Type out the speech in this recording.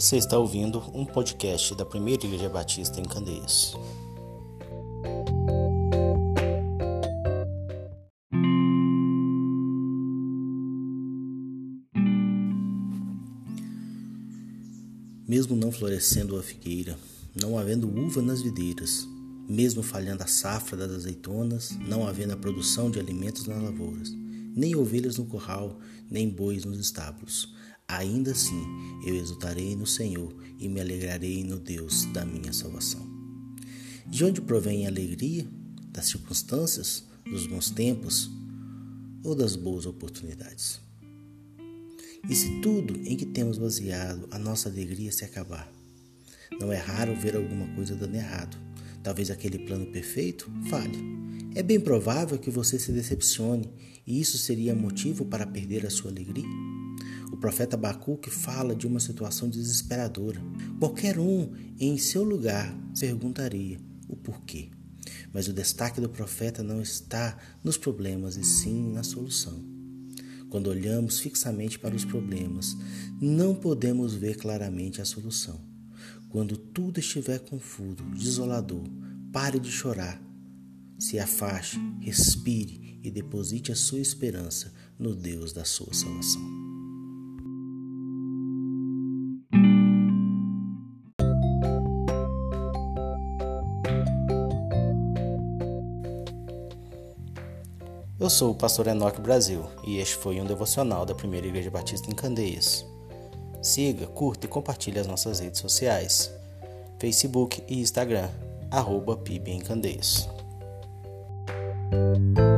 Você está ouvindo um podcast da Primeira Igreja Batista em Candeias. Mesmo não florescendo a figueira, não havendo uva nas videiras, mesmo falhando a safra das azeitonas, não havendo a produção de alimentos nas lavouras, nem ovelhas no curral, nem bois nos estábulos, ainda assim eu exultarei no Senhor e me alegrarei no Deus da minha salvação. De onde provém a alegria? Das circunstâncias, dos bons tempos ou das boas oportunidades? E se tudo em que temos baseado a nossa alegria se acabar? Não é raro ver alguma coisa dando errado. Talvez aquele plano perfeito falhe. É bem provável que você se decepcione e isso seria motivo para perder a sua alegria? O profeta Abacuque fala de uma situação desesperadora. Qualquer um em seu lugar perguntaria o porquê. Mas o destaque do profeta não está nos problemas e sim na solução. Quando olhamos fixamente para os problemas, não podemos ver claramente a solução. Quando tudo estiver confuso, desolador, pare de chorar. Se afaste, respire e deposite a sua esperança no Deus da sua salvação. Eu sou o pastor Enoque Brasil e este foi um devocional da Primeira Igreja Batista em Candeias. Siga, curta e compartilhe as nossas redes sociais, Facebook e Instagram, arroba PIB em Candeias. Thank you.